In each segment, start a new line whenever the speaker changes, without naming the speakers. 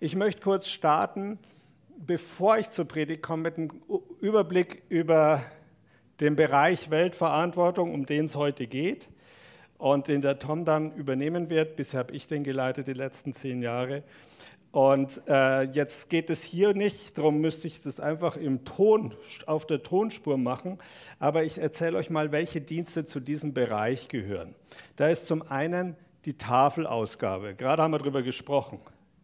Ich möchte kurz starten, bevor ich zur Predigt komme, mit einem Überblick über den Bereich Weltverantwortung, um den es heute geht und den der Tom dann übernehmen wird. Bisher habe ich den geleitet die letzten zehn Jahre. Und äh, jetzt geht es hier nicht, darum müsste ich das einfach im Ton, auf der Tonspur machen, aber ich erzähle euch mal, welche Dienste zu diesem Bereich gehören. Da ist zum einen die Tafelausgabe, gerade haben wir darüber gesprochen.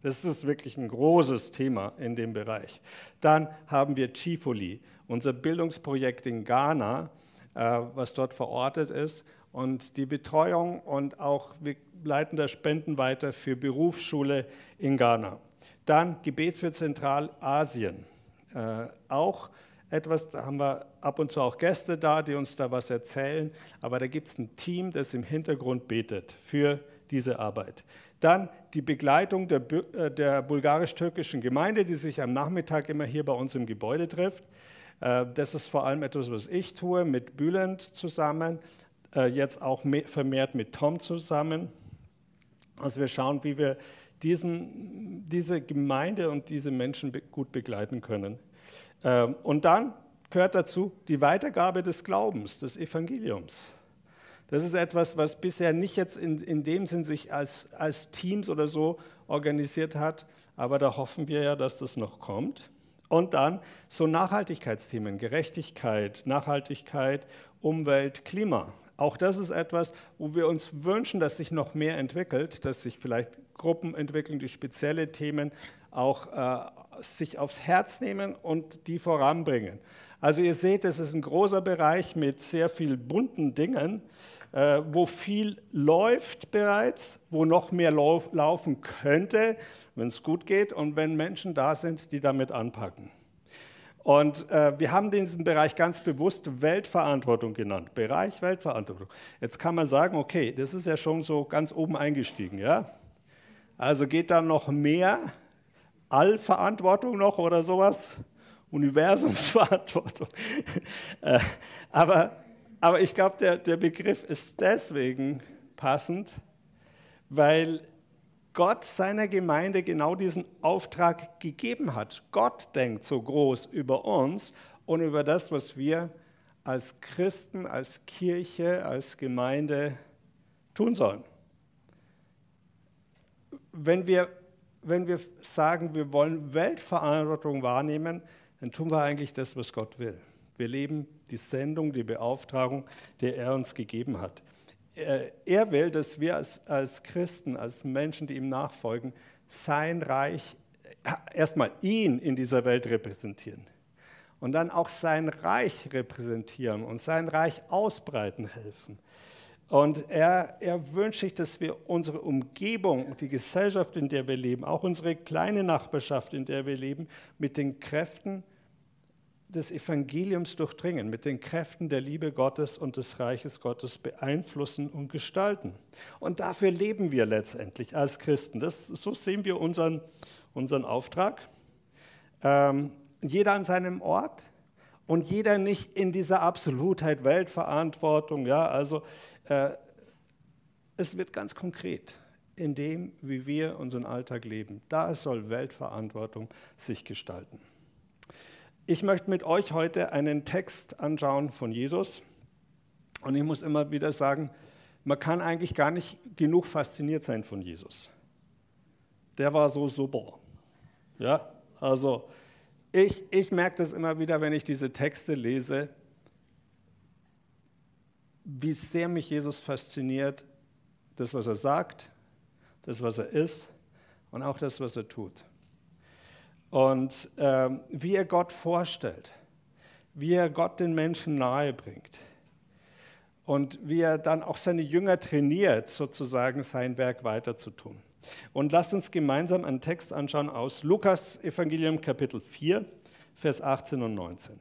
Das ist wirklich ein großes Thema in dem Bereich. Dann haben wir Chifoli, unser Bildungsprojekt in Ghana, äh, was dort verortet ist und die Betreuung und auch wir leiten da Spenden weiter für Berufsschule in Ghana. Dann Gebet für Zentralasien. Äh, auch etwas, da haben wir ab und zu auch Gäste da, die uns da was erzählen, aber da gibt es ein Team, das im Hintergrund betet für diese Arbeit. Dann die Begleitung der, äh, der bulgarisch-türkischen Gemeinde, die sich am Nachmittag immer hier bei uns im Gebäude trifft. Äh, das ist vor allem etwas, was ich tue, mit Bülent zusammen, äh, jetzt auch vermehrt mit Tom zusammen. Also wir schauen, wie wir diesen, diese Gemeinde und diese Menschen gut begleiten können. Ähm, und dann gehört dazu die Weitergabe des Glaubens, des Evangeliums. Das ist etwas, was bisher nicht jetzt in, in dem Sinn sich als, als Teams oder so organisiert hat, aber da hoffen wir ja, dass das noch kommt. Und dann so Nachhaltigkeitsthemen, Gerechtigkeit, Nachhaltigkeit, Umwelt, Klima. Auch das ist etwas, wo wir uns wünschen, dass sich noch mehr entwickelt, dass sich vielleicht Gruppen entwickeln, die spezielle Themen auch äh, sich aufs Herz nehmen und die voranbringen. Also ihr seht, es ist ein großer Bereich mit sehr viel bunten Dingen, äh, wo viel läuft bereits, wo noch mehr lauf, laufen könnte, wenn es gut geht und wenn Menschen da sind, die damit anpacken. Und äh, wir haben diesen Bereich ganz bewusst Weltverantwortung genannt. Bereich Weltverantwortung. Jetzt kann man sagen, okay, das ist ja schon so ganz oben eingestiegen, ja? Also geht da noch mehr Allverantwortung noch oder sowas? Universumsverantwortung. äh, aber, aber ich glaube, der, der Begriff ist deswegen passend, weil Gott seiner Gemeinde genau diesen Auftrag gegeben hat. Gott denkt so groß über uns und über das, was wir als Christen, als Kirche, als Gemeinde tun sollen. Wenn wir, wenn wir sagen, wir wollen Weltverantwortung wahrnehmen, dann tun wir eigentlich das, was Gott will. Wir leben die Sendung, die Beauftragung, die er uns gegeben hat. Er will, dass wir als, als Christen, als Menschen, die ihm nachfolgen, sein Reich, äh, erstmal ihn in dieser Welt repräsentieren und dann auch sein Reich repräsentieren und sein Reich ausbreiten helfen. Und er, er wünscht sich, dass wir unsere Umgebung, die Gesellschaft, in der wir leben, auch unsere kleine Nachbarschaft, in der wir leben, mit den Kräften des Evangeliums durchdringen, mit den Kräften der Liebe Gottes und des Reiches Gottes beeinflussen und gestalten. Und dafür leben wir letztendlich als Christen. Das, so sehen wir unseren, unseren Auftrag. Ähm, jeder an seinem Ort und jeder nicht in dieser Absolutheit Weltverantwortung. Ja, also äh, es wird ganz konkret in dem, wie wir unseren Alltag leben. Da soll Weltverantwortung sich gestalten. Ich möchte mit euch heute einen Text anschauen von Jesus. Und ich muss immer wieder sagen, man kann eigentlich gar nicht genug fasziniert sein von Jesus. Der war so super. Ja, also ich, ich merke das immer wieder, wenn ich diese Texte lese, wie sehr mich Jesus fasziniert, das, was er sagt, das, was er ist und auch das, was er tut und ähm, wie er Gott vorstellt, wie er Gott den Menschen nahe bringt und wie er dann auch seine Jünger trainiert, sozusagen sein Werk weiterzutun. Und lasst uns gemeinsam einen Text anschauen aus Lukas Evangelium Kapitel 4, Vers 18 und 19.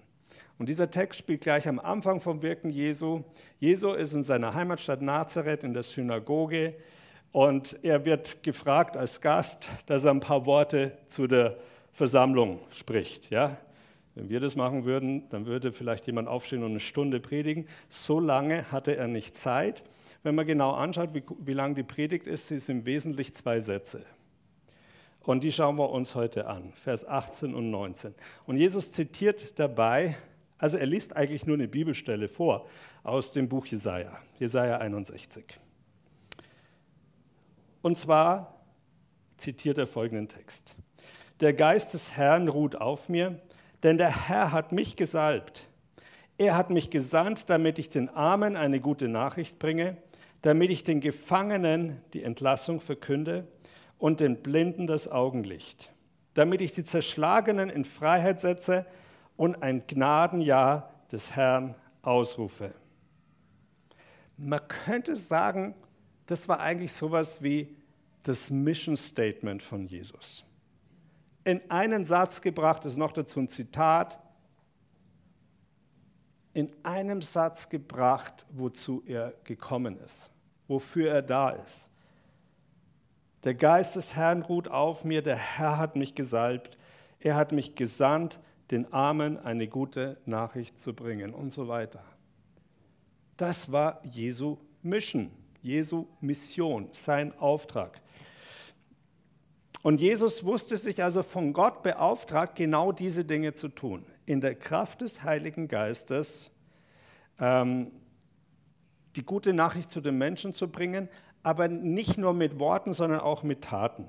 Und dieser Text spielt gleich am Anfang vom Wirken Jesu. Jesu ist in seiner Heimatstadt Nazareth in der Synagoge und er wird gefragt als Gast, dass er ein paar Worte zu der Versammlung spricht. Ja? Wenn wir das machen würden, dann würde vielleicht jemand aufstehen und eine Stunde predigen. So lange hatte er nicht Zeit. Wenn man genau anschaut, wie, wie lang die Predigt ist, sie ist im Wesentlichen zwei Sätze. Und die schauen wir uns heute an, Vers 18 und 19. Und Jesus zitiert dabei, also er liest eigentlich nur eine Bibelstelle vor aus dem Buch Jesaja, Jesaja 61. Und zwar zitiert er folgenden Text: Der Geist des Herrn ruht auf mir, denn der Herr hat mich gesalbt. Er hat mich gesandt, damit ich den Armen eine gute Nachricht bringe, damit ich den Gefangenen die Entlassung verkünde und den Blinden das Augenlicht, damit ich die Zerschlagenen in Freiheit setze und ein Gnadenjahr des Herrn ausrufe. Man könnte sagen, das war eigentlich sowas wie das Mission Statement von Jesus. In einen Satz gebracht ist noch dazu ein Zitat. In einem Satz gebracht, wozu er gekommen ist, wofür er da ist. Der Geist des Herrn ruht auf mir, der Herr hat mich gesalbt, er hat mich gesandt, den Armen eine gute Nachricht zu bringen und so weiter. Das war Jesu Mission, Jesu Mission, sein Auftrag. Und Jesus wusste sich also von Gott beauftragt, genau diese Dinge zu tun. In der Kraft des Heiligen Geistes ähm, die gute Nachricht zu den Menschen zu bringen, aber nicht nur mit Worten, sondern auch mit Taten.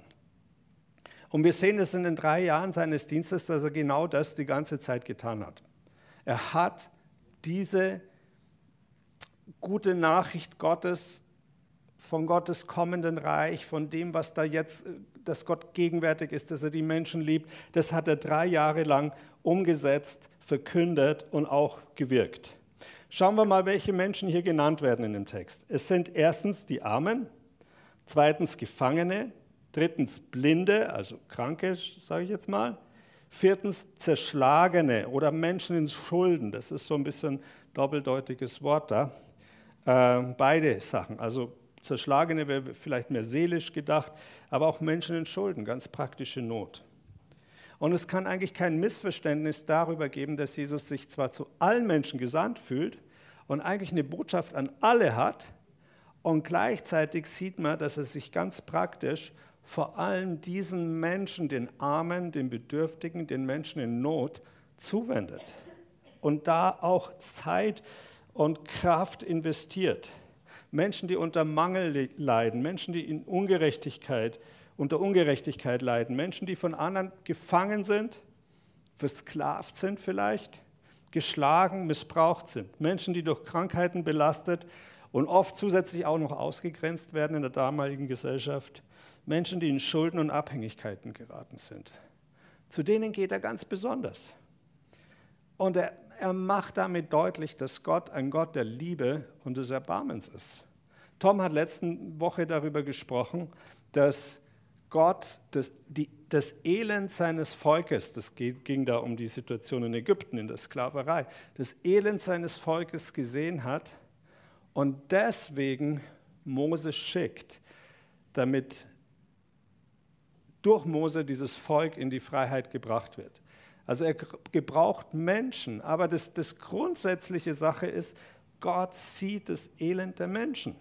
Und wir sehen es in den drei Jahren seines Dienstes, dass er genau das die ganze Zeit getan hat. Er hat diese gute Nachricht Gottes von Gottes kommenden Reich, von dem, was da jetzt, dass Gott gegenwärtig ist, dass er die Menschen liebt, das hat er drei Jahre lang umgesetzt, verkündet und auch gewirkt. Schauen wir mal, welche Menschen hier genannt werden in dem Text. Es sind erstens die Armen, zweitens Gefangene, drittens Blinde, also Kranke, sage ich jetzt mal, viertens Zerschlagene oder Menschen in Schulden. Das ist so ein bisschen doppeldeutiges Wort da. Äh, beide Sachen, also Zerschlagene wäre vielleicht mehr seelisch gedacht, aber auch Menschen in Schulden, ganz praktische Not. Und es kann eigentlich kein Missverständnis darüber geben, dass Jesus sich zwar zu allen Menschen gesandt fühlt und eigentlich eine Botschaft an alle hat, und gleichzeitig sieht man, dass er sich ganz praktisch vor allem diesen Menschen, den Armen, den Bedürftigen, den Menschen in Not zuwendet und da auch Zeit und Kraft investiert. Menschen, die unter Mangel leiden, Menschen, die in Ungerechtigkeit, unter Ungerechtigkeit leiden, Menschen, die von anderen gefangen sind, versklavt sind vielleicht, geschlagen, missbraucht sind, Menschen, die durch Krankheiten belastet und oft zusätzlich auch noch ausgegrenzt werden in der damaligen Gesellschaft, Menschen, die in Schulden und Abhängigkeiten geraten sind. Zu denen geht er ganz besonders. Und er, er macht damit deutlich, dass Gott ein Gott der Liebe und des Erbarmens ist. Tom hat letzte Woche darüber gesprochen, dass Gott das, die, das Elend seines Volkes, das ging da um die Situation in Ägypten, in der Sklaverei, das Elend seines Volkes gesehen hat und deswegen Mose schickt, damit durch Mose dieses Volk in die Freiheit gebracht wird. Also er gebraucht Menschen, aber das, das grundsätzliche Sache ist, Gott sieht das Elend der Menschen.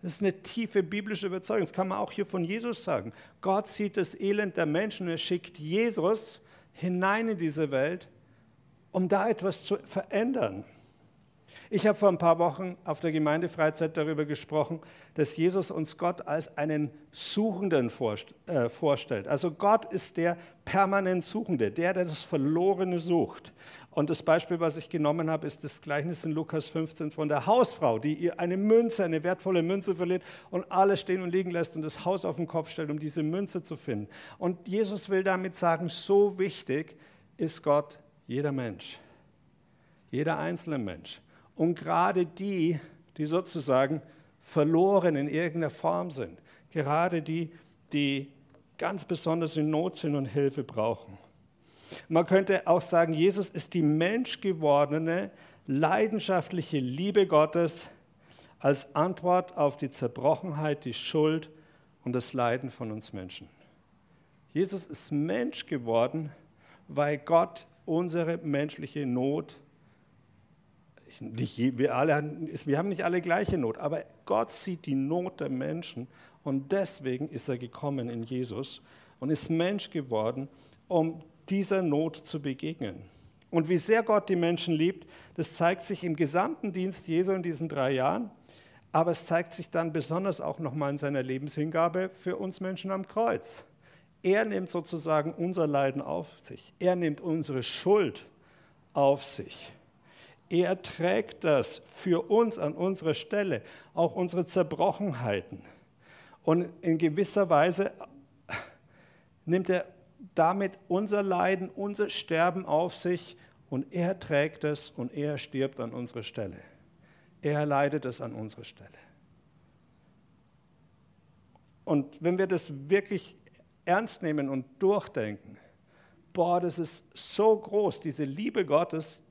Das ist eine tiefe biblische Überzeugung. Das kann man auch hier von Jesus sagen. Gott sieht das Elend der Menschen und er schickt Jesus hinein in diese Welt, um da etwas zu verändern. Ich habe vor ein paar Wochen auf der Gemeindefreizeit darüber gesprochen, dass Jesus uns Gott als einen Suchenden äh, vorstellt. Also Gott ist der permanent Suchende, der, der das Verlorene sucht. Und das Beispiel, was ich genommen habe, ist das Gleichnis in Lukas 15 von der Hausfrau, die ihr eine Münze, eine wertvolle Münze verliert und alles stehen und liegen lässt und das Haus auf den Kopf stellt, um diese Münze zu finden. Und Jesus will damit sagen, so wichtig ist Gott jeder Mensch, jeder einzelne Mensch. Und gerade die, die sozusagen verloren in irgendeiner Form sind, gerade die, die ganz besonders in Not sind und Hilfe brauchen. Man könnte auch sagen, Jesus ist die menschgewordene, leidenschaftliche Liebe Gottes als Antwort auf die Zerbrochenheit, die Schuld und das Leiden von uns Menschen. Jesus ist Mensch geworden, weil Gott unsere menschliche Not, nicht, wir, alle, wir haben nicht alle gleiche Not, aber Gott sieht die Not der Menschen und deswegen ist er gekommen in Jesus und ist Mensch geworden, um dieser Not zu begegnen. Und wie sehr Gott die Menschen liebt, das zeigt sich im gesamten Dienst Jesu in diesen drei Jahren, aber es zeigt sich dann besonders auch nochmal in seiner Lebenshingabe für uns Menschen am Kreuz. Er nimmt sozusagen unser Leiden auf sich. Er nimmt unsere Schuld auf sich. Er trägt das für uns an unserer Stelle, auch unsere Zerbrochenheiten. Und in gewisser Weise nimmt er damit unser Leiden, unser Sterben auf sich und er trägt es und er stirbt an unserer Stelle. Er leidet es an unserer Stelle. Und wenn wir das wirklich ernst nehmen und durchdenken, boah, das ist so groß, diese Liebe Gottes,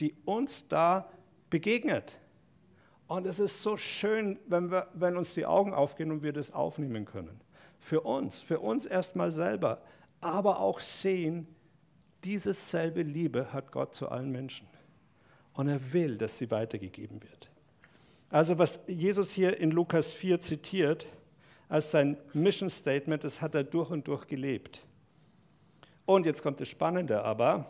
die uns da begegnet. Und es ist so schön, wenn, wir, wenn uns die Augen aufgehen und wir das aufnehmen können. Für uns, für uns erstmal selber, aber auch sehen, diese selbe Liebe hat Gott zu allen Menschen. Und er will, dass sie weitergegeben wird. Also was Jesus hier in Lukas 4 zitiert als sein Mission Statement, das hat er durch und durch gelebt. Und jetzt kommt das Spannende aber,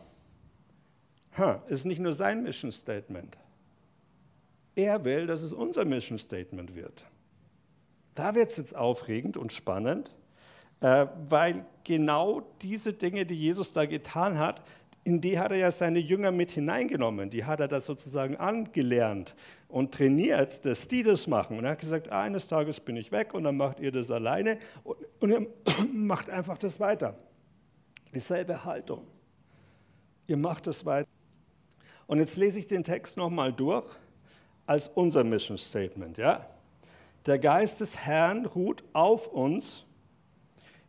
es ist nicht nur sein Mission Statement. Er will, dass es unser Mission Statement wird. Da wird es jetzt aufregend und spannend, äh, weil genau diese Dinge, die Jesus da getan hat, in die hat er ja seine Jünger mit hineingenommen. Die hat er da sozusagen angelernt und trainiert, dass die das machen. Und er hat gesagt, eines Tages bin ich weg und dann macht ihr das alleine und, und ihr macht einfach das weiter. Dieselbe Haltung. Ihr macht das weiter. Und jetzt lese ich den Text nochmal durch als unser Mission Statement. Ja? Der Geist des Herrn ruht auf uns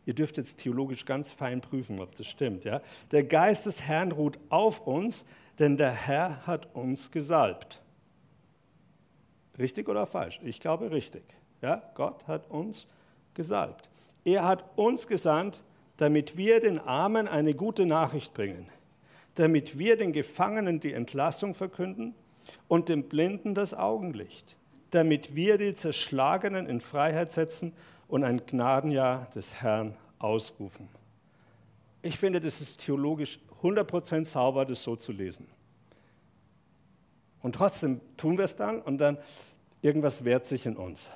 Ihr dürft jetzt theologisch ganz fein prüfen, ob das stimmt. Ja? Der Geist des Herrn ruht auf uns, denn der Herr hat uns gesalbt. Richtig oder falsch? Ich glaube richtig. Ja? Gott hat uns gesalbt. Er hat uns gesandt, damit wir den Armen eine gute Nachricht bringen, damit wir den Gefangenen die Entlassung verkünden und dem Blinden das Augenlicht, damit wir die Zerschlagenen in Freiheit setzen und ein Gnadenjahr des Herrn ausrufen. Ich finde, das ist theologisch 100% sauber, das so zu lesen. Und trotzdem tun wir es dann und dann irgendwas wehrt sich in uns.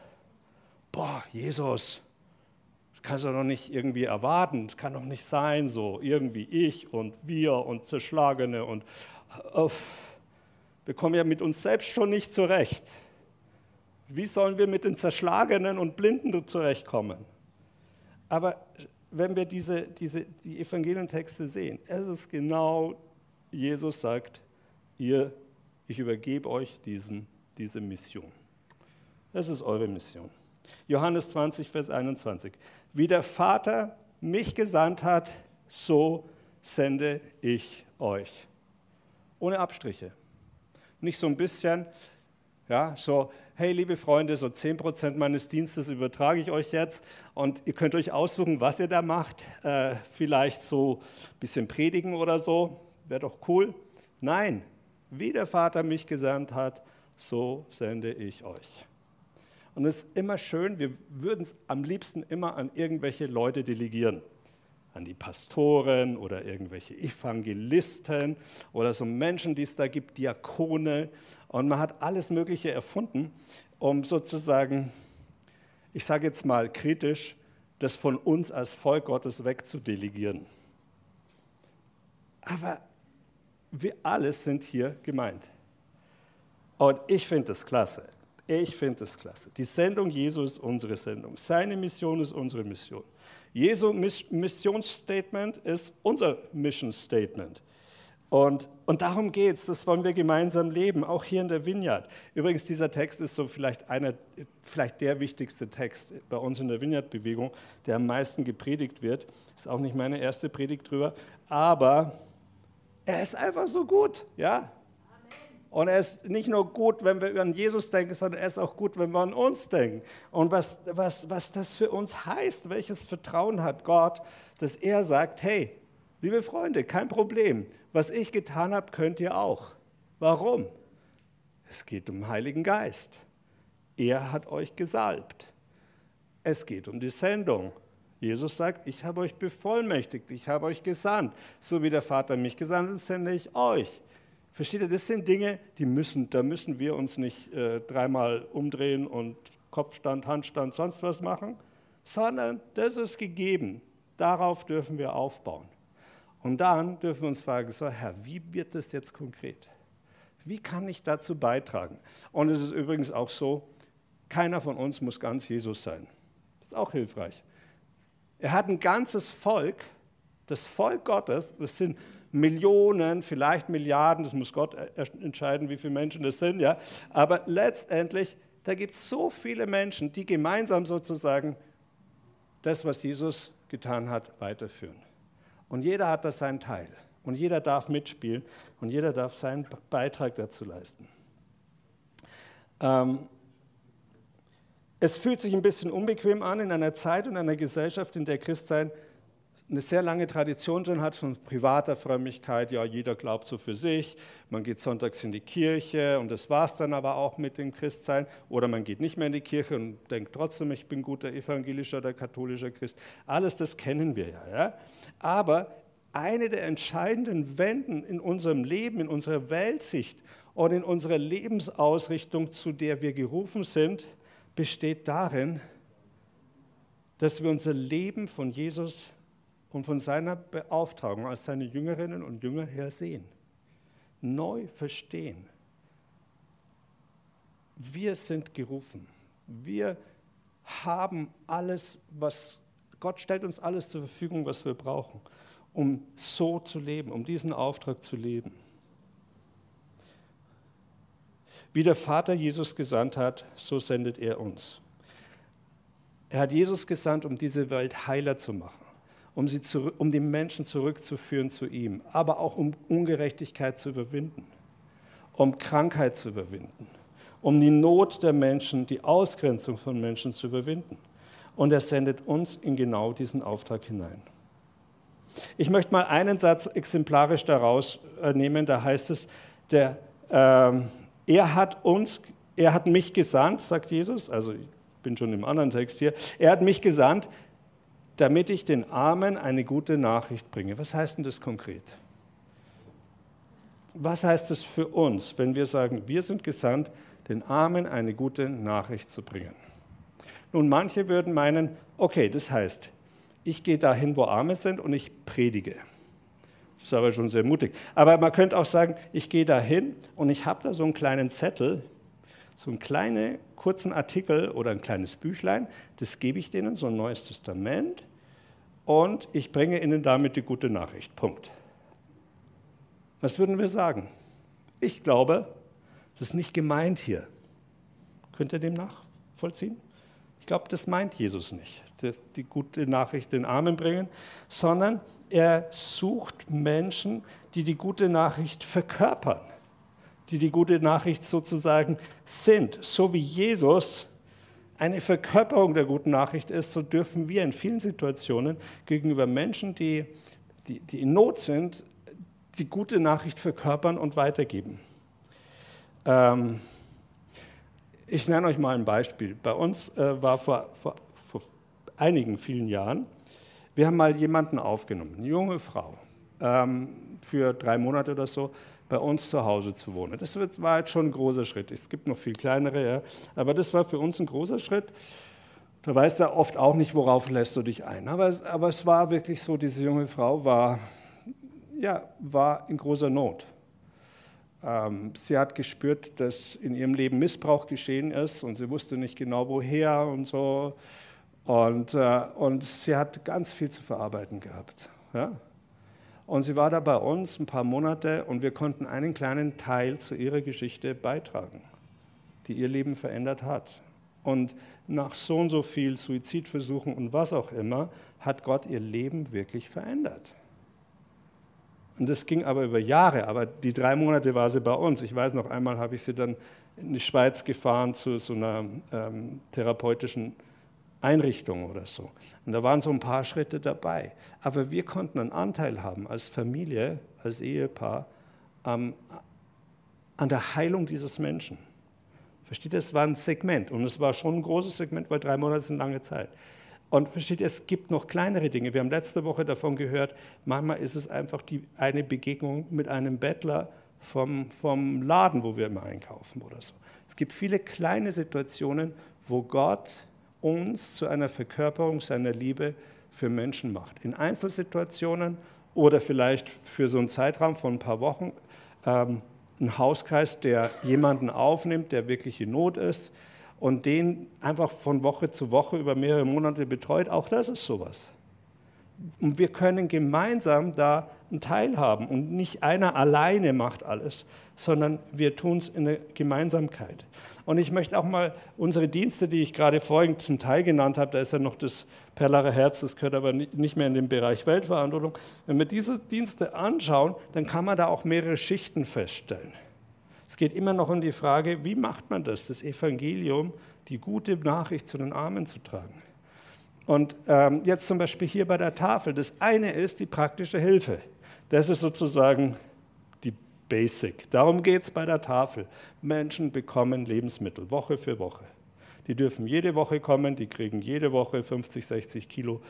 Boah, Jesus, kannst du doch nicht irgendwie erwarten, das kann doch nicht sein, so irgendwie ich und wir und Zerschlagene und uff, wir kommen ja mit uns selbst schon nicht zurecht. Wie sollen wir mit den Zerschlagenen und Blinden zurechtkommen? Aber wenn wir diese, diese, die Evangelientexte sehen, es ist genau, Jesus sagt, ihr, ich übergebe euch diesen, diese Mission. Das ist eure Mission. Johannes 20, Vers 21. Wie der Vater mich gesandt hat, so sende ich euch. Ohne Abstriche. Nicht so ein bisschen, ja, so, hey liebe Freunde, so 10% meines Dienstes übertrage ich euch jetzt und ihr könnt euch aussuchen, was ihr da macht. Äh, vielleicht so ein bisschen predigen oder so, wäre doch cool. Nein, wie der Vater mich gesandt hat, so sende ich euch. Und es ist immer schön, wir würden es am liebsten immer an irgendwelche Leute delegieren an die Pastoren oder irgendwelche Evangelisten oder so Menschen, die es da gibt, Diakone. Und man hat alles Mögliche erfunden, um sozusagen, ich sage jetzt mal kritisch, das von uns als Volk Gottes wegzudelegieren. Aber wir alle sind hier gemeint. Und ich finde das klasse. Ich finde das klasse. Die Sendung Jesu ist unsere Sendung. Seine Mission ist unsere Mission. Jesu Missionsstatement ist unser Mission Statement. Und, und darum geht es, das wollen wir gemeinsam leben, auch hier in der Vineyard. Übrigens, dieser Text ist so vielleicht, einer, vielleicht der wichtigste Text bei uns in der Vineyard-Bewegung, der am meisten gepredigt wird. Ist auch nicht meine erste Predigt drüber, aber er ist einfach so gut, ja. Und er ist nicht nur gut, wenn wir an Jesus denken, sondern er ist auch gut, wenn wir an uns denken. Und was, was, was das für uns heißt, welches Vertrauen hat Gott, dass er sagt, hey, liebe Freunde, kein Problem. Was ich getan habe, könnt ihr auch. Warum? Es geht um den Heiligen Geist. Er hat euch gesalbt. Es geht um die Sendung. Jesus sagt, ich habe euch bevollmächtigt, ich habe euch gesandt. So wie der Vater mich gesandt hat, sende ich euch. Versteht ihr, das sind Dinge, die müssen, da müssen wir uns nicht äh, dreimal umdrehen und Kopfstand, Handstand, sonst was machen, sondern das ist gegeben. Darauf dürfen wir aufbauen. Und dann dürfen wir uns fragen, so Herr, wie wird das jetzt konkret? Wie kann ich dazu beitragen? Und es ist übrigens auch so, keiner von uns muss ganz Jesus sein. Das ist auch hilfreich. Er hat ein ganzes Volk, das Volk Gottes, das sind Millionen, vielleicht Milliarden, das muss Gott entscheiden, wie viele Menschen das sind, ja. Aber letztendlich, da gibt es so viele Menschen, die gemeinsam sozusagen das, was Jesus getan hat, weiterführen. Und jeder hat da seinen Teil. Und jeder darf mitspielen und jeder darf seinen Beitrag dazu leisten. Ähm, es fühlt sich ein bisschen unbequem an in einer Zeit und einer Gesellschaft, in der Christsein eine sehr lange Tradition schon hat von privater Frömmigkeit. Ja, jeder glaubt so für sich. Man geht sonntags in die Kirche und das war es dann aber auch mit dem Christsein. Oder man geht nicht mehr in die Kirche und denkt trotzdem, ich bin guter evangelischer oder katholischer Christ. Alles das kennen wir ja. ja? Aber eine der entscheidenden Wenden in unserem Leben, in unserer Weltsicht und in unserer Lebensausrichtung, zu der wir gerufen sind, besteht darin, dass wir unser Leben von Jesus und von seiner Beauftragung als seine Jüngerinnen und Jünger her sehen, neu verstehen. Wir sind gerufen. Wir haben alles, was Gott stellt uns alles zur Verfügung, was wir brauchen um so zu leben, um diesen Auftrag zu leben. Wie der Vater Jesus gesandt hat, so sendet er uns. Er hat Jesus gesandt, um diese Welt heiler zu machen, um, sie zu, um die Menschen zurückzuführen zu ihm, aber auch um Ungerechtigkeit zu überwinden, um Krankheit zu überwinden, um die Not der Menschen, die Ausgrenzung von Menschen zu überwinden. Und er sendet uns in genau diesen Auftrag hinein. Ich möchte mal einen Satz exemplarisch daraus äh, nehmen, da heißt es, der, äh, er hat uns, er hat mich gesandt, sagt Jesus, also ich bin schon im anderen Text hier, er hat mich gesandt, damit ich den Armen eine gute Nachricht bringe. Was heißt denn das konkret? Was heißt es für uns, wenn wir sagen, wir sind gesandt, den Armen eine gute Nachricht zu bringen? Nun, manche würden meinen, okay, das heißt, ich gehe dahin, wo Arme sind und ich predige. Das ist aber schon sehr mutig. Aber man könnte auch sagen, ich gehe dahin und ich habe da so einen kleinen Zettel, so einen kleinen kurzen Artikel oder ein kleines Büchlein, das gebe ich denen, so ein neues Testament, und ich bringe ihnen damit die gute Nachricht. Punkt. Was würden wir sagen? Ich glaube, das ist nicht gemeint hier. Könnt ihr dem nachvollziehen? Ich glaube, das meint Jesus nicht die gute Nachricht den Armen bringen, sondern er sucht Menschen, die die gute Nachricht verkörpern, die die gute Nachricht sozusagen sind. So wie Jesus eine Verkörperung der guten Nachricht ist, so dürfen wir in vielen Situationen gegenüber Menschen, die, die, die in Not sind, die gute Nachricht verkörpern und weitergeben. Ähm, ich nenne euch mal ein Beispiel. Bei uns äh, war vor, vor einigen vielen Jahren. Wir haben mal jemanden aufgenommen, eine junge Frau, für drei Monate oder so bei uns zu Hause zu wohnen. Das war jetzt schon ein großer Schritt. Es gibt noch viel kleinere, ja, aber das war für uns ein großer Schritt. Da weißt du oft auch nicht, worauf lässt du dich ein. Aber, aber es war wirklich so, diese junge Frau war, ja, war in großer Not. Ähm, sie hat gespürt, dass in ihrem Leben Missbrauch geschehen ist und sie wusste nicht genau woher und so. Und, äh, und sie hat ganz viel zu verarbeiten gehabt. Ja? Und sie war da bei uns ein paar Monate und wir konnten einen kleinen Teil zu ihrer Geschichte beitragen, die ihr Leben verändert hat. Und nach so und so viel Suizidversuchen und was auch immer, hat Gott ihr Leben wirklich verändert. Und das ging aber über Jahre, aber die drei Monate war sie bei uns. Ich weiß noch einmal, habe ich sie dann in die Schweiz gefahren zu so einer ähm, therapeutischen Einrichtung oder so. Und da waren so ein paar Schritte dabei. Aber wir konnten einen Anteil haben als Familie, als Ehepaar ähm, an der Heilung dieses Menschen. Versteht ihr, es war ein Segment und es war schon ein großes Segment, weil drei Monate sind lange Zeit. Und versteht, es gibt noch kleinere Dinge. Wir haben letzte Woche davon gehört, manchmal ist es einfach die, eine Begegnung mit einem Bettler vom, vom Laden, wo wir immer einkaufen oder so. Es gibt viele kleine Situationen, wo Gott uns zu einer Verkörperung seiner Liebe für Menschen macht. In Einzelsituationen oder vielleicht für so einen Zeitraum von ein paar Wochen. Ähm, ein Hauskreis, der jemanden aufnimmt, der wirklich in Not ist und den einfach von Woche zu Woche über mehrere Monate betreut, auch das ist sowas. Und wir können gemeinsam da einen Teil haben und nicht einer alleine macht alles, sondern wir tun es in der Gemeinsamkeit. Und ich möchte auch mal unsere Dienste, die ich gerade vorhin zum Teil genannt habe, da ist ja noch das Perlarer Herz, das gehört aber nicht mehr in den Bereich Weltverantwortung. Wenn wir diese Dienste anschauen, dann kann man da auch mehrere Schichten feststellen. Es geht immer noch um die Frage, wie macht man das, das Evangelium, die gute Nachricht zu den Armen zu tragen. Und ähm, jetzt zum Beispiel hier bei der Tafel, das eine ist die praktische Hilfe. Das ist sozusagen die Basic. Darum geht es bei der Tafel. Menschen bekommen Lebensmittel, Woche für Woche. Die dürfen jede Woche kommen, die kriegen jede Woche 50, 60 Kilo,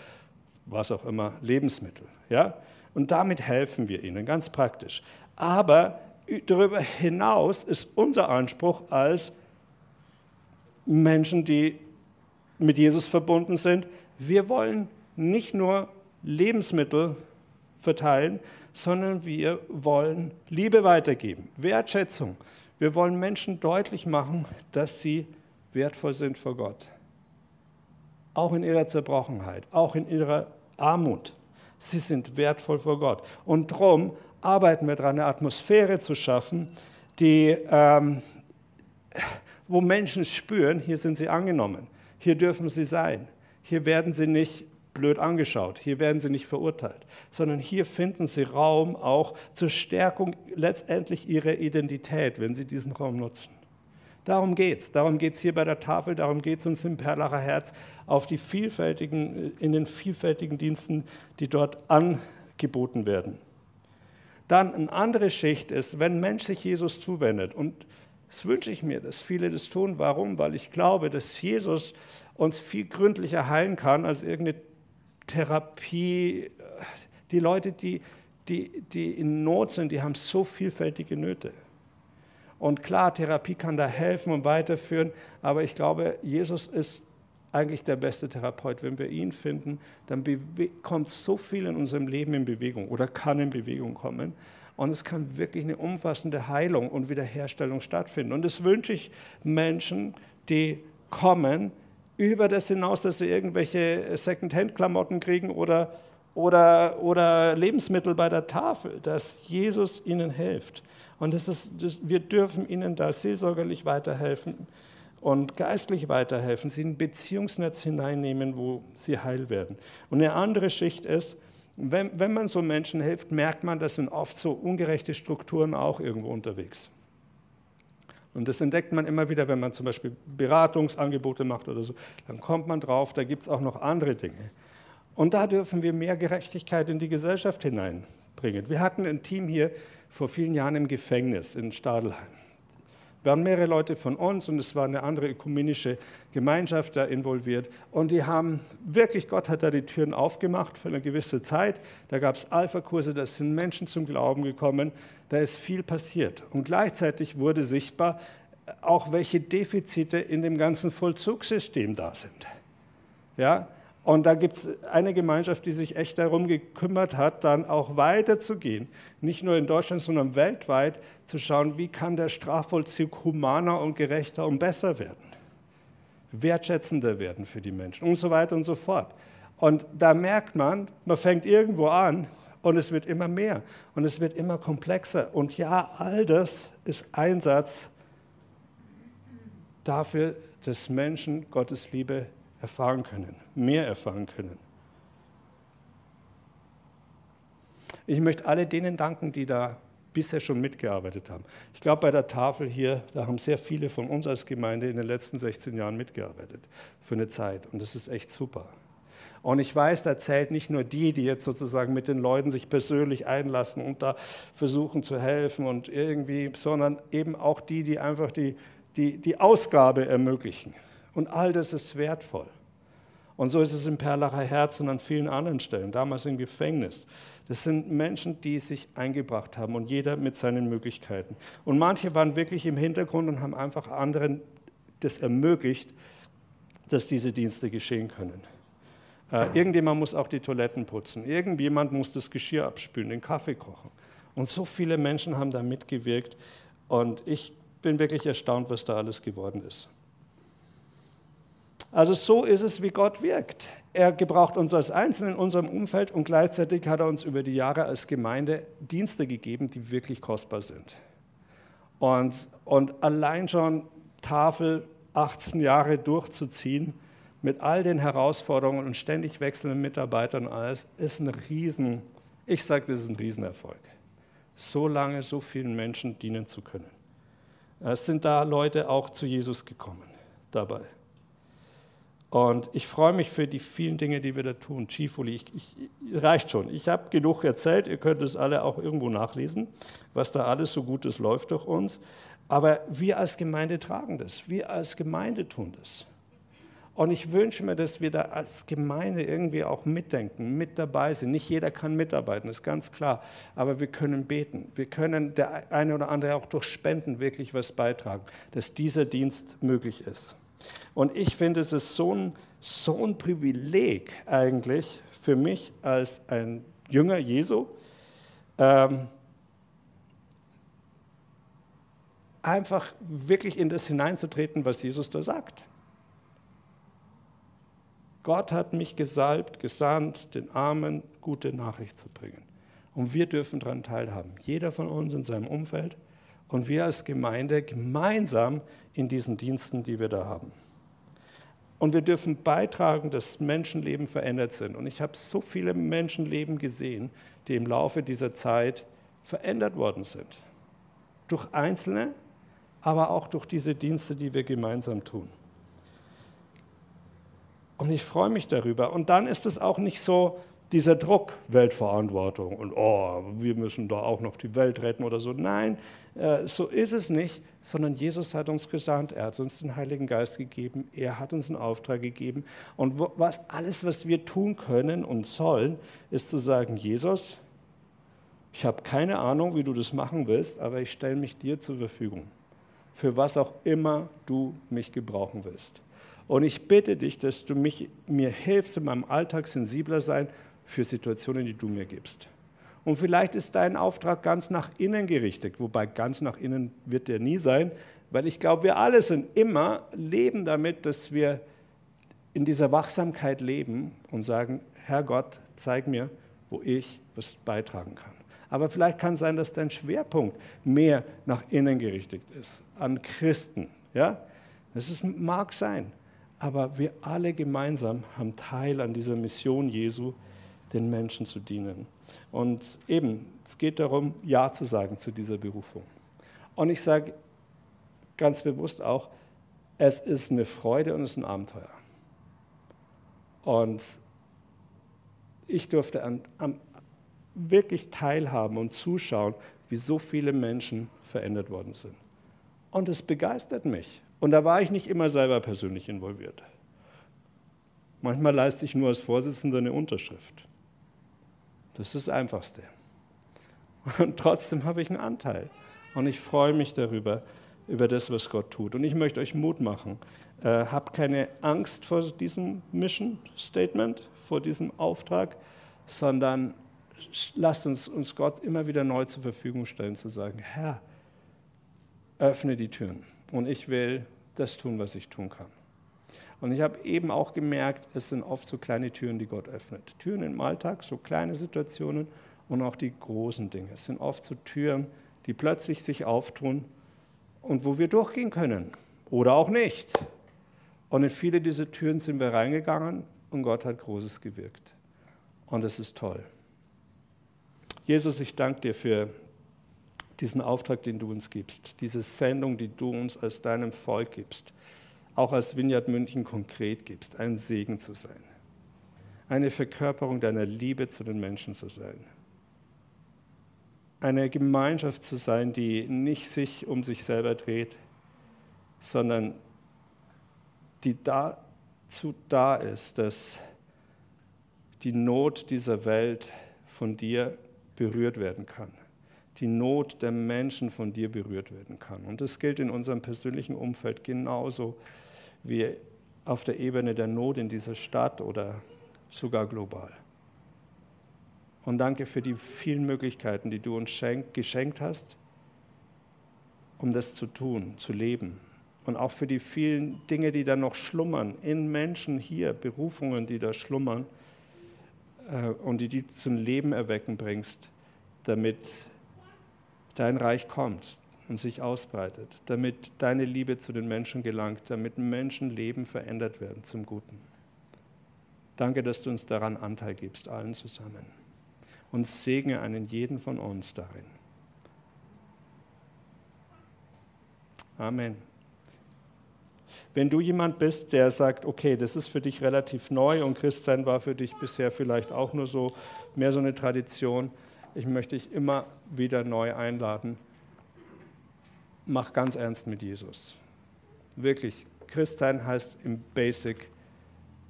was auch immer, Lebensmittel. Ja? Und damit helfen wir ihnen, ganz praktisch. Aber darüber hinaus ist unser Anspruch als Menschen, die mit Jesus verbunden sind, wir wollen nicht nur Lebensmittel verteilen, sondern wir wollen Liebe weitergeben, Wertschätzung. Wir wollen Menschen deutlich machen, dass sie wertvoll sind vor Gott. Auch in ihrer Zerbrochenheit, auch in ihrer Armut. Sie sind wertvoll vor Gott. Und darum arbeiten wir daran, eine Atmosphäre zu schaffen, die, ähm, wo Menschen spüren, hier sind sie angenommen, hier dürfen sie sein, hier werden sie nicht blöd angeschaut, hier werden sie nicht verurteilt, sondern hier finden sie Raum auch zur Stärkung letztendlich ihrer Identität, wenn sie diesen Raum nutzen. Darum geht es. Darum geht es hier bei der Tafel, darum geht es uns im Perlacher Herz auf die vielfältigen, in den vielfältigen Diensten, die dort angeboten werden. Dann eine andere Schicht ist, wenn Mensch sich Jesus zuwendet. Und das wünsche ich mir, dass viele das tun. Warum? Weil ich glaube, dass Jesus uns viel gründlicher heilen kann als irgendeine Therapie. Die Leute, die, die, die in Not sind, die haben so vielfältige Nöte. Und klar, Therapie kann da helfen und weiterführen, aber ich glaube, Jesus ist eigentlich der beste Therapeut. Wenn wir ihn finden, dann kommt so viel in unserem Leben in Bewegung oder kann in Bewegung kommen. Und es kann wirklich eine umfassende Heilung und Wiederherstellung stattfinden. Und das wünsche ich Menschen, die kommen, über das hinaus, dass sie irgendwelche Second-Hand-Klamotten kriegen oder, oder, oder Lebensmittel bei der Tafel, dass Jesus ihnen hilft. Und das ist, das, wir dürfen ihnen da seelsorgerlich weiterhelfen und geistlich weiterhelfen, sie in ein Beziehungsnetz hineinnehmen, wo sie heil werden. Und eine andere Schicht ist, wenn, wenn man so Menschen hilft, merkt man, das sind oft so ungerechte Strukturen auch irgendwo unterwegs. Und das entdeckt man immer wieder, wenn man zum Beispiel Beratungsangebote macht oder so. Dann kommt man drauf, da gibt es auch noch andere Dinge. Und da dürfen wir mehr Gerechtigkeit in die Gesellschaft hineinbringen. Wir hatten ein Team hier vor vielen Jahren im Gefängnis in Stadelheim waren mehrere Leute von uns und es war eine andere ökumenische Gemeinschaft da involviert. Und die haben wirklich, Gott hat da die Türen aufgemacht für eine gewisse Zeit. Da gab es Alpha-Kurse, da sind Menschen zum Glauben gekommen, da ist viel passiert. Und gleichzeitig wurde sichtbar, auch welche Defizite in dem ganzen Vollzugssystem da sind. Ja, und da gibt es eine Gemeinschaft, die sich echt darum gekümmert hat, dann auch weiterzugehen. Nicht nur in Deutschland, sondern weltweit zu schauen, wie kann der Strafvollzug humaner und gerechter und besser werden. Wertschätzender werden für die Menschen und so weiter und so fort. Und da merkt man, man fängt irgendwo an und es wird immer mehr und es wird immer komplexer. Und ja, all das ist Einsatz dafür, dass Menschen Gottes Liebe erfahren können, mehr erfahren können. Ich möchte alle denen danken, die da bisher schon mitgearbeitet haben. Ich glaube, bei der Tafel hier, da haben sehr viele von uns als Gemeinde in den letzten 16 Jahren mitgearbeitet für eine Zeit. Und das ist echt super. Und ich weiß, da zählt nicht nur die, die jetzt sozusagen mit den Leuten sich persönlich einlassen und da versuchen zu helfen und irgendwie, sondern eben auch die, die einfach die, die, die Ausgabe ermöglichen. Und all das ist wertvoll. Und so ist es im Perlacher Herz und an vielen anderen Stellen, damals im Gefängnis. Das sind Menschen, die sich eingebracht haben und jeder mit seinen Möglichkeiten. Und manche waren wirklich im Hintergrund und haben einfach anderen das ermöglicht, dass diese Dienste geschehen können. Äh, irgendjemand muss auch die Toiletten putzen, irgendjemand muss das Geschirr abspülen, den Kaffee kochen. Und so viele Menschen haben da mitgewirkt und ich bin wirklich erstaunt, was da alles geworden ist. Also so ist es, wie Gott wirkt. Er gebraucht uns als Einzelnen in unserem Umfeld und gleichzeitig hat er uns über die Jahre als Gemeinde Dienste gegeben, die wirklich kostbar sind. Und, und allein schon Tafel 18 Jahre durchzuziehen, mit all den Herausforderungen und ständig wechselnden Mitarbeitern und alles, ist ein Riesen, ich sage, das ist ein Riesenerfolg. So lange so vielen Menschen dienen zu können. Es sind da Leute auch zu Jesus gekommen dabei. Und ich freue mich für die vielen Dinge, die wir da tun. Ich, reicht schon. Ich habe genug erzählt. Ihr könnt es alle auch irgendwo nachlesen, was da alles so Gutes läuft durch uns. Aber wir als Gemeinde tragen das. Wir als Gemeinde tun das. Und ich wünsche mir, dass wir da als Gemeinde irgendwie auch mitdenken, mit dabei sind. Nicht jeder kann mitarbeiten, ist ganz klar. Aber wir können beten. Wir können der eine oder andere auch durch Spenden wirklich was beitragen, dass dieser Dienst möglich ist. Und ich finde, es ist so ein, so ein Privileg eigentlich für mich als ein Jünger Jesu, ähm, einfach wirklich in das hineinzutreten, was Jesus da sagt. Gott hat mich gesalbt, gesandt, den Armen gute Nachricht zu bringen. Und wir dürfen daran teilhaben. Jeder von uns in seinem Umfeld und wir als Gemeinde gemeinsam in diesen Diensten, die wir da haben. Und wir dürfen beitragen, dass Menschenleben verändert sind. Und ich habe so viele Menschenleben gesehen, die im Laufe dieser Zeit verändert worden sind. Durch Einzelne, aber auch durch diese Dienste, die wir gemeinsam tun. Und ich freue mich darüber. Und dann ist es auch nicht so, dieser Druck, Weltverantwortung und oh, wir müssen da auch noch die Welt retten oder so. Nein, äh, so ist es nicht, sondern Jesus hat uns gesandt, er hat uns den Heiligen Geist gegeben, er hat uns einen Auftrag gegeben. Und was, alles, was wir tun können und sollen, ist zu sagen, Jesus, ich habe keine Ahnung, wie du das machen willst, aber ich stelle mich dir zur Verfügung, für was auch immer du mich gebrauchen willst. Und ich bitte dich, dass du mich, mir hilfst, in meinem Alltag sensibler sein für Situationen, die du mir gibst. Und vielleicht ist dein Auftrag ganz nach innen gerichtet, wobei ganz nach innen wird der nie sein, weil ich glaube, wir alle sind immer, leben damit, dass wir in dieser Wachsamkeit leben und sagen, Herr Gott, zeig mir, wo ich was beitragen kann. Aber vielleicht kann es sein, dass dein Schwerpunkt mehr nach innen gerichtet ist, an Christen. Ja? Das ist, mag sein. Aber wir alle gemeinsam haben Teil an dieser Mission Jesu, den Menschen zu dienen. Und eben, es geht darum, Ja zu sagen zu dieser Berufung. Und ich sage ganz bewusst auch, es ist eine Freude und es ist ein Abenteuer. Und ich durfte an, an wirklich teilhaben und zuschauen, wie so viele Menschen verändert worden sind. Und es begeistert mich. Und da war ich nicht immer selber persönlich involviert. Manchmal leiste ich nur als Vorsitzender eine Unterschrift. Das ist das Einfachste. Und trotzdem habe ich einen Anteil. Und ich freue mich darüber, über das, was Gott tut. Und ich möchte euch Mut machen. Äh, habt keine Angst vor diesem Mission Statement, vor diesem Auftrag, sondern lasst uns, uns Gott immer wieder neu zur Verfügung stellen, zu sagen, Herr, öffne die Türen und ich will das tun, was ich tun kann. Und ich habe eben auch gemerkt, es sind oft so kleine Türen, die Gott öffnet. Türen im Alltag, so kleine Situationen und auch die großen Dinge. Es sind oft so Türen, die plötzlich sich auftun und wo wir durchgehen können oder auch nicht. Und in viele dieser Türen sind wir reingegangen und Gott hat Großes gewirkt. Und es ist toll. Jesus, ich danke dir für diesen Auftrag, den du uns gibst, diese Sendung, die du uns als deinem Volk gibst auch als Vineyard München konkret gibst, ein Segen zu sein, eine Verkörperung deiner Liebe zu den Menschen zu sein, eine Gemeinschaft zu sein, die nicht sich um sich selber dreht, sondern die da zu da ist, dass die Not dieser Welt von dir berührt werden kann. Die Not der Menschen von dir berührt werden kann. Und das gilt in unserem persönlichen Umfeld genauso wie auf der Ebene der Not in dieser Stadt oder sogar global. Und danke für die vielen Möglichkeiten, die du uns geschenkt hast, um das zu tun, zu leben. Und auch für die vielen Dinge, die da noch schlummern, in Menschen hier, Berufungen, die da schlummern äh, und die du zum Leben erwecken bringst, damit dein Reich kommt und sich ausbreitet, damit deine Liebe zu den Menschen gelangt, damit Menschenleben verändert werden zum Guten. Danke, dass du uns daran Anteil gibst, allen zusammen und segne einen jeden von uns darin. Amen. Wenn du jemand bist, der sagt, okay, das ist für dich relativ neu und Christsein war für dich bisher vielleicht auch nur so mehr so eine Tradition, ich möchte dich immer wieder neu einladen. Mach ganz ernst mit Jesus. Wirklich, Christsein heißt im Basic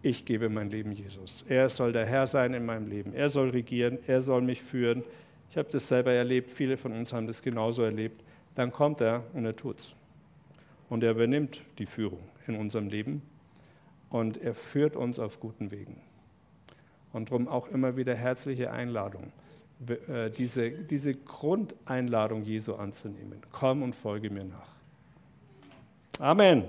ich gebe mein Leben Jesus. Er soll der Herr sein in meinem Leben. Er soll regieren, er soll mich führen. Ich habe das selber erlebt, viele von uns haben das genauso erlebt. Dann kommt er und er tut's. Und er übernimmt die Führung in unserem Leben und er führt uns auf guten Wegen. Und darum auch immer wieder herzliche Einladung, äh, diese, diese Grundeinladung Jesu anzunehmen. Komm und folge mir nach. Amen.